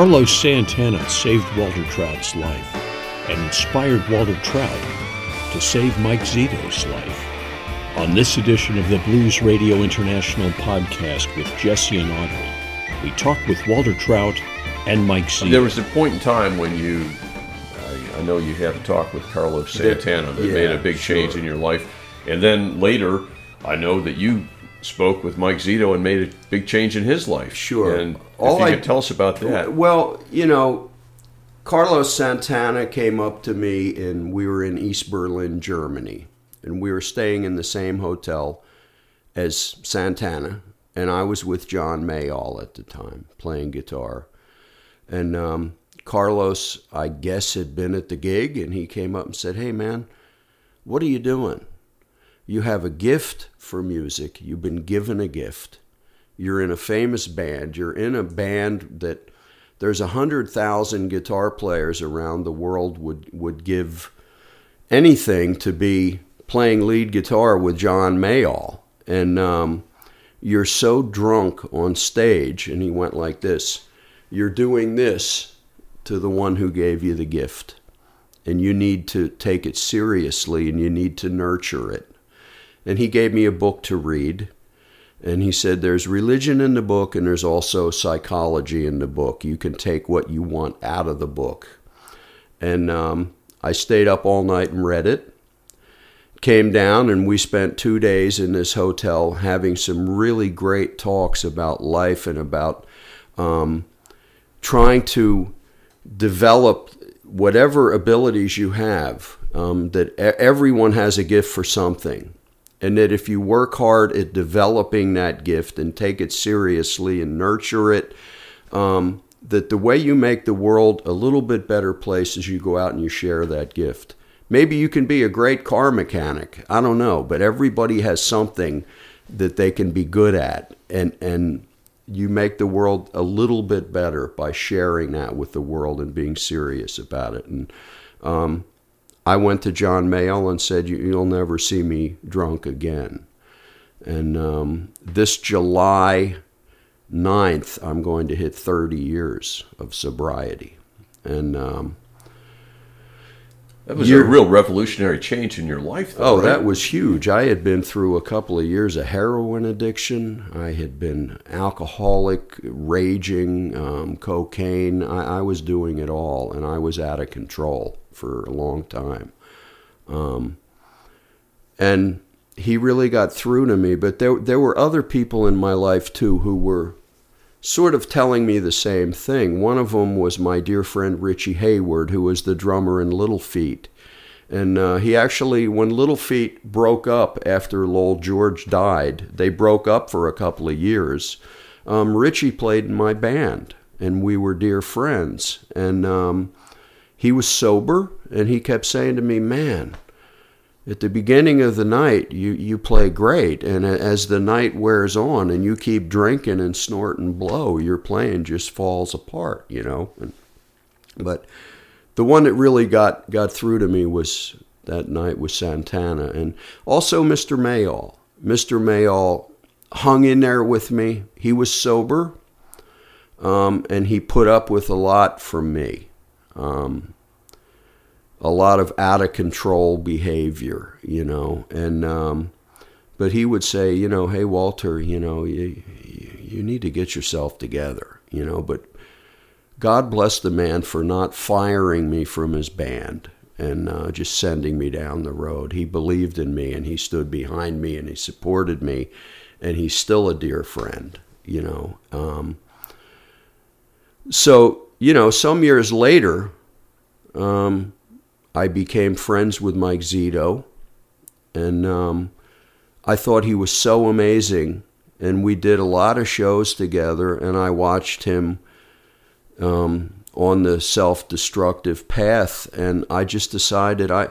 Carlos Santana saved Walter Trout's life and inspired Walter Trout to save Mike Zito's life. On this edition of the Blues Radio International podcast with Jesse and Audrey, we talk with Walter Trout and Mike Zito. There was a point in time when you, I, I know you had a talk with Carlos Santana that Yeah, made a big change in your life. And then later, I know that you spoke with Mike Zito and made a big change in his life. Sure. And All if you I- could tell us about that. Well, you know, Carlos Santana came up to me, and we were in East Berlin, Germany, and we were staying in the same hotel as Santana, and I was with John Mayall at the time playing guitar, and um, Carlos, I guess, had been at the gig, and he came up and said, "Hey, man, what are you doing? You have a gift for music. You've been given a gift." you're in a famous band you're in a band that there's a hundred thousand guitar players around the world would would give anything to be playing lead guitar with John Mayall and um, you're so drunk on stage and he went like this you're doing this to the one who gave you the gift and you need to take it seriously and you need to nurture it and he gave me a book to read and he said, There's religion in the book, and there's also psychology in the book. You can take what you want out of the book. And um, I stayed up all night and read it. Came down, and we spent two days in this hotel having some really great talks about life and about um, trying to develop whatever abilities you have. Um, that everyone has a gift for something and that if you work hard at developing that gift and take it seriously and nurture it, um, that the way you make the world a little bit better place is you go out and you share that gift. Maybe you can be a great car mechanic. I don't know, but everybody has something that they can be good at, and and you make the world a little bit better by sharing that with the world and being serious about it. And um, I went to John Mayall and said, "You- "You'll never see me drunk again." And um, this July 9th, I'm going to hit 30 years of sobriety. And um, that was you're- a real revolutionary change in your life, though. oh, right? that was huge. I had been through a couple of years of heroin addiction. I had been alcoholic, raging, um, cocaine. I, I was doing it all, and I was out of control for a long time. Um, and he really got through to me. But there, there were other people in my life too who were sort of telling me the same thing. One of them was my dear friend Richie Hayward, who was the drummer in Little Feat. And uh, he actually, when Little Feat broke up after Lowell George died, they broke up for a couple of years. Um, Richie played in my band, and we were dear friends. And um, he was sober, and he kept saying to me, Man, at the beginning of the night, you, you play great. And as the night wears on and you keep drinking and snort and blow, your playing just falls apart, you know? And, but the one that really got, got through to me was that night was Santana. And also Mr. Mayall. Mr. Mayall hung in there with me. He was sober, um, and he put up with a lot from me. Um, a lot of out of control behavior, you know, and um, but he would say, you know, hey Walter, you know, you you need to get yourself together, you know. But God bless the man for not firing me from his band and uh, just sending me down the road. He believed in me and he stood behind me and he supported me, and he's still a dear friend, you know. Um, so you know, some years later. Um, I became friends with Mike Zito, and um, I thought he was so amazing. And we did a lot of shows together, and I watched him um, on the self-destructive path. And I just decided I,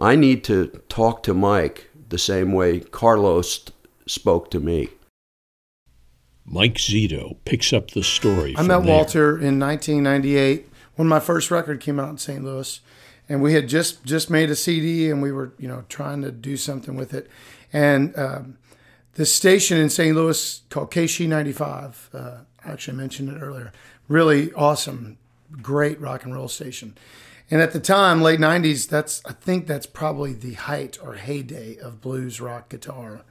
I need to talk to Mike the same way Carlos spoke to me. Mike Zito picks up the story. I met there. Walter in 1998 when my first record came out in St. Louis, and we had just just made a CD, and we were you know trying to do something with it, and um, this station in St. Louis called KSHE 95. Uh, I actually mentioned it earlier. Really awesome, great rock and roll station. And at the time, late '90s, that's I think that's probably the height or heyday of blues rock guitar.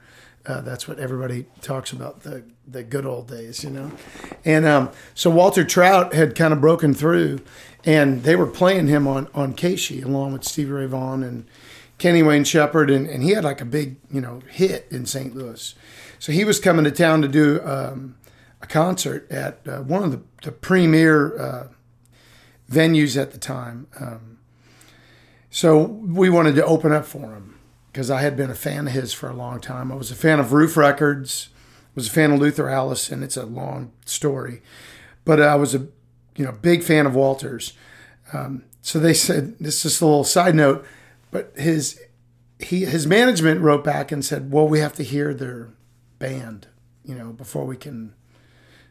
Uh, that's what everybody talks about the the good old days, you know. And um, so Walter Trout had kind of broken through, and they were playing him on on KSHE along with Stevie Ray Vaughan and Kenny Wayne Shepherd, and, and he had like a big you know hit in St. Louis. So he was coming to town to do um, a concert at uh, one of the, the premier uh, venues at the time. Um, so we wanted to open up for him because I had been a fan of his for a long time. I was a fan of Ruf Records, was a fan of Luther Allison. It's a long story, but I was a you know big fan of Walters. Um, so they said this is just a little side note, but his he his management wrote back and said, "Well, we have to hear their band, you know, before we can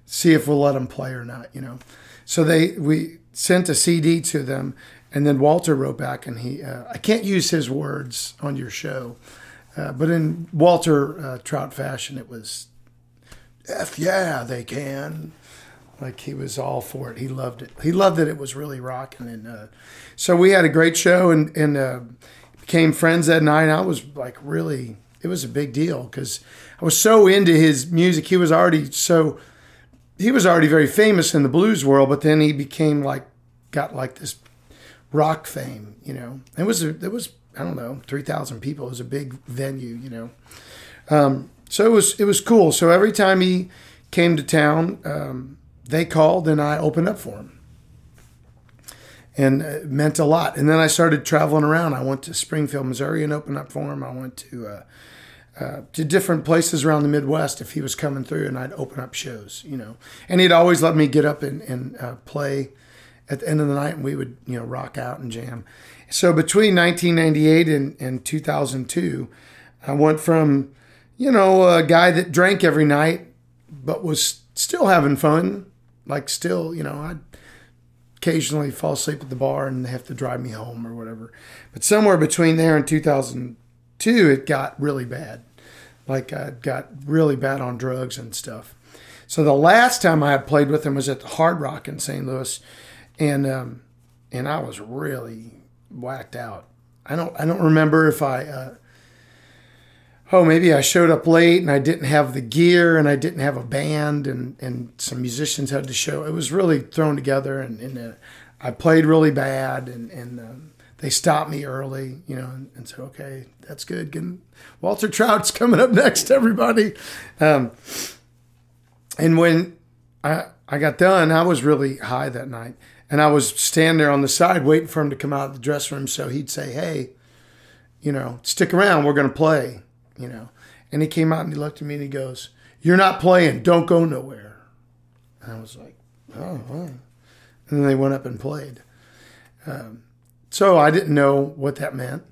see if we'll let them play or not, you know." So they we sent a CD to them, and then Walter wrote back, and he uh, I can't use his words on your show, uh, but in Walter uh, Trout fashion, it was, "F yeah, they can." Like he was all for it. He loved it. He loved that it was really rocking, and uh, so we had a great show, and and uh, became friends that night. I was like really, it was a big deal because I was so into his music. He was already so he was already very famous in the blues world, but then he became like got like this rock fame, you know. It was a, it was I don't know three thousand people. It was a big venue, you know. Um, so it was it was cool. So every time he came to town, um, they called and I opened up for him, and it meant a lot. And then I started traveling around. I went to Springfield, Missouri, and opened up for him. I went to uh, uh, to different places around the Midwest if he was coming through, and I'd open up shows, you know. And he'd always let me get up and, and uh, play at the end of the night, and we would, you know, rock out and jam. So between 1998 and, and 2002, I went from, you know, a guy that drank every night, but was still having fun, like still, you know, I'd occasionally fall asleep at the bar and they have to drive me home or whatever. But somewhere between there and 2002, it got really bad. Like I got really bad on drugs and stuff. So the last time I had played with him was at the Hard Rock in St. Louis, and um, and I was really whacked out. I don't I don't remember if I uh, oh maybe I showed up late and I didn't have the gear and I didn't have a band and and some musicians had to show. It was really thrown together and, and uh, I played really bad and and um, they stopped me early, you know, and, and said okay that's good. Good. Walter Trout's coming up next, everybody. Um, and when I I got done, I was really high that night. And I was standing there on the side waiting for him to come out of the dressing room so he'd say, Hey, you know, stick around, we're gonna play, you know. And he came out and he looked at me and he goes, You're not playing, don't go nowhere. And I was like, Oh. And then they went up and played. Um, so I didn't know what that meant.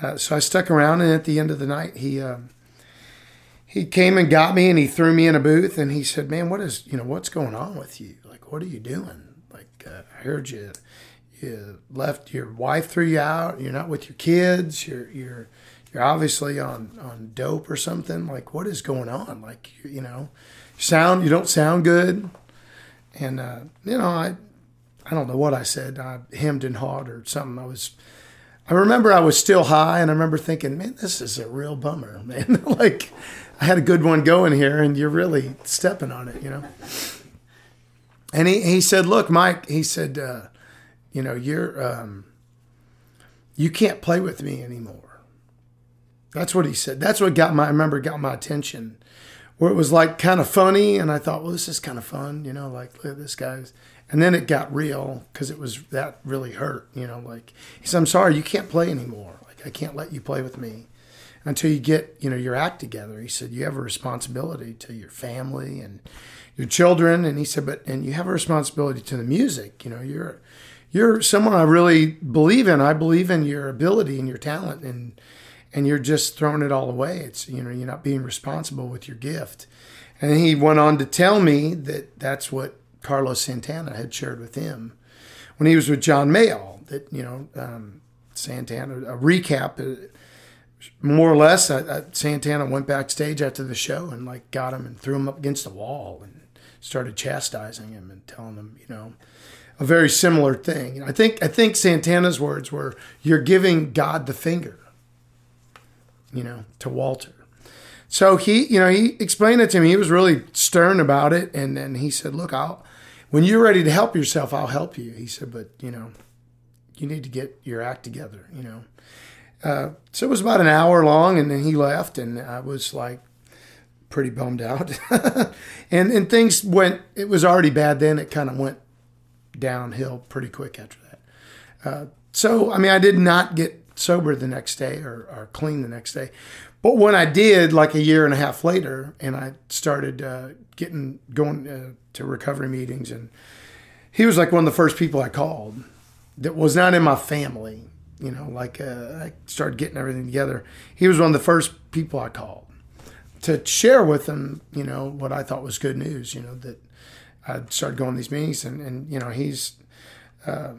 Uh, so I stuck around, and at the end of the night, he um, he came and got me, and he threw me in a booth, and he said, "Man, what is you know what's going on with you? Like, what are you doing? Like, uh, I heard you you left your wife threw you out. You're not with your kids. You're you're you're obviously on on dope or something. Like, what is going on? Like, you, you know, sound you don't sound good." And uh, you know, I I don't know what I said. I hemmed and hawed or something. I was I remember I was still high, and I remember thinking, "Man, this is a real bummer, man. like, I had a good one going here, and you're really stepping on it, you know." And he he said, "Look, Mike," he said, uh, "You know, you're um, you can't play with me anymore." That's what he said. That's what got my I remember got my attention, where it was like kind of funny, and I thought, "Well, this is kind of fun," you know, like look, at this guy's and then it got real because it was that really hurt, you know. Like he said, "I'm sorry, you can't play anymore. Like I can't let you play with me until you get you know your act together." He said, "You have a responsibility to your family and your children," and he said, "But and you have a responsibility to the music. You know, you're you're someone I really believe in. I believe in your ability and your talent, and and you're just throwing it all away. It's you know you're not being responsible with your gift." And he went on to tell me that that's what Carlos Santana had shared with him when he was with John Mayall. That you know, um, Santana a recap. Uh, more or less, I, I, Santana went backstage after the show and like got him and threw him up against the wall and started chastising him and telling him, you know, a very similar thing. I think I think Santana's words were, "You're giving God the finger," you know, to Walter. So he, you know, he explained it to me. He was really stern about it, and then he said, "Look, I'll when you're ready to help yourself, I'll help you." He said, "But you know, you need to get your act together," you know. Uh, so it was about an hour long, and then he left, and I was like pretty bummed out. and and things went. It was already bad then. It kind of went downhill pretty quick after that. Uh, so I mean, I did not get sober the next day or, or clean the next day. But when I did, like a year and a half later, and I started uh, getting going uh, to recovery meetings, and he was like one of the first people I called that was not in my family. You know, like uh, I started getting everything together. He was one of the first people I called to share with him, you know, what I thought was good news. You know that I started going to these meetings, and, and you know he's uh,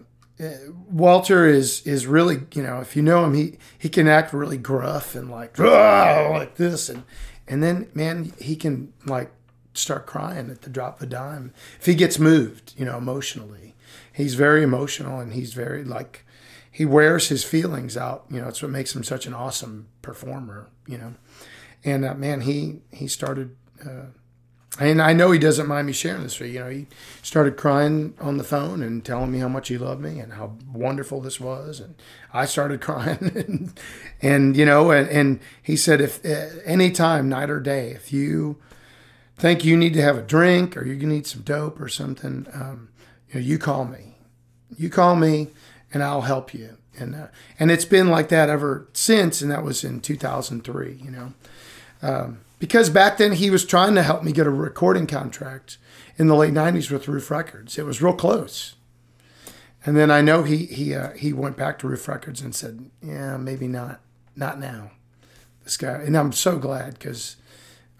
Walter is is really you know if you know him he he can act really gruff and like like this. And and then man he can like start crying at the drop of a dime. If he gets moved you know emotionally he's very emotional and he's very like he wears his feelings out. You know it's what makes him such an awesome performer you know and uh, man he he started uh, and I know he doesn't mind me sharing this. You know, he started crying on the phone and telling me how much he loved me and how wonderful this was. And I started crying. and, and you know, and, and he said, if uh, any time, night or day, if you think you need to have a drink or you need some dope or something, um, you know, you call me. You call me and I'll help you. And, uh, and it's been like that ever since. And that was in 2003, you know. Um, because back then he was trying to help me get a recording contract in the late 90s with Ruf Records. It was real close. And then I know he he uh, he went back to Ruf Records and said, "Yeah, maybe not, not now." This guy, and I'm so glad because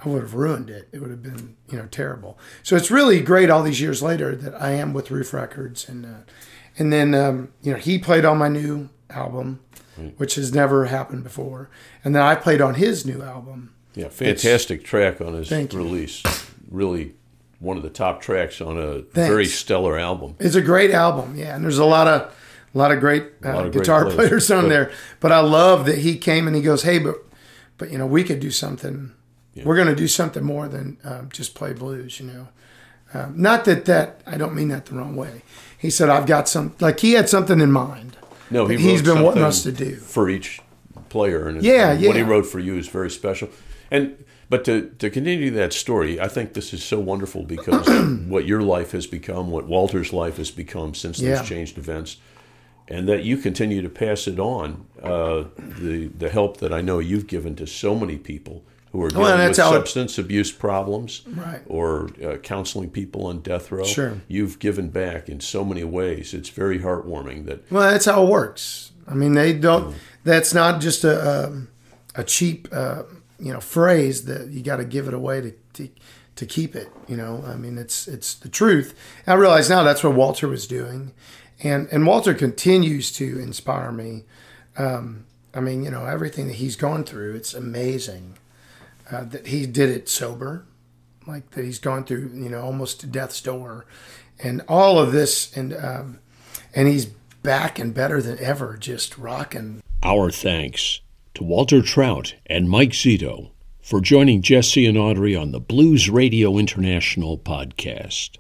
I would have ruined it. It would have been you know terrible. So it's really great all these years later that I am with Ruf Records, and uh, and then um, you know he played on my new album, which has never happened before, and then I played on his new album yeah, fantastic it's, track on his release. Really one of the top tracks on a Thanks. very stellar album. It's a great album, yeah, and there's a lot of a lot of great, uh, lot of guitar great players. players on but, there. But I love that he came and he goes, "Hey, but but you know, we could do something. Yeah. We're going to do something more than um, just play blues." You know, um, not that that I don't mean that the wrong way. He said, "I've got some." Like he had something in mind. No, he he's been wanting us to do for each player, and yeah, yeah. what he wrote for you is very special. And but to, to continue that story, I think this is so wonderful because what your life has become, what Walter's life has become since yeah. those changed events, and that you continue to pass it on. Uh, the the help that I know you've given to so many people who are dealing well, with substance it, abuse problems, right. or uh, counseling people on death row. Sure. You've given back in so many ways. It's very heartwarming. That well, that's how it works. I mean, they don't. That's not just a a, a cheap. Uh, you know phrase that you got to give it away to, to to keep it. You know, I mean, it's it's the truth. I realize now that's what Walter was doing, and and Walter continues to inspire me. Um, I mean, you know, everything that he's gone through, it's amazing uh, that he did it sober, like that he's gone through, you know, almost to death's door, and all of this, and um, and he's back and better than ever, just rocking. Our thanks to Walter Trout and Mike Zito for joining Jesse and Audrey on the Blues Radio International podcast.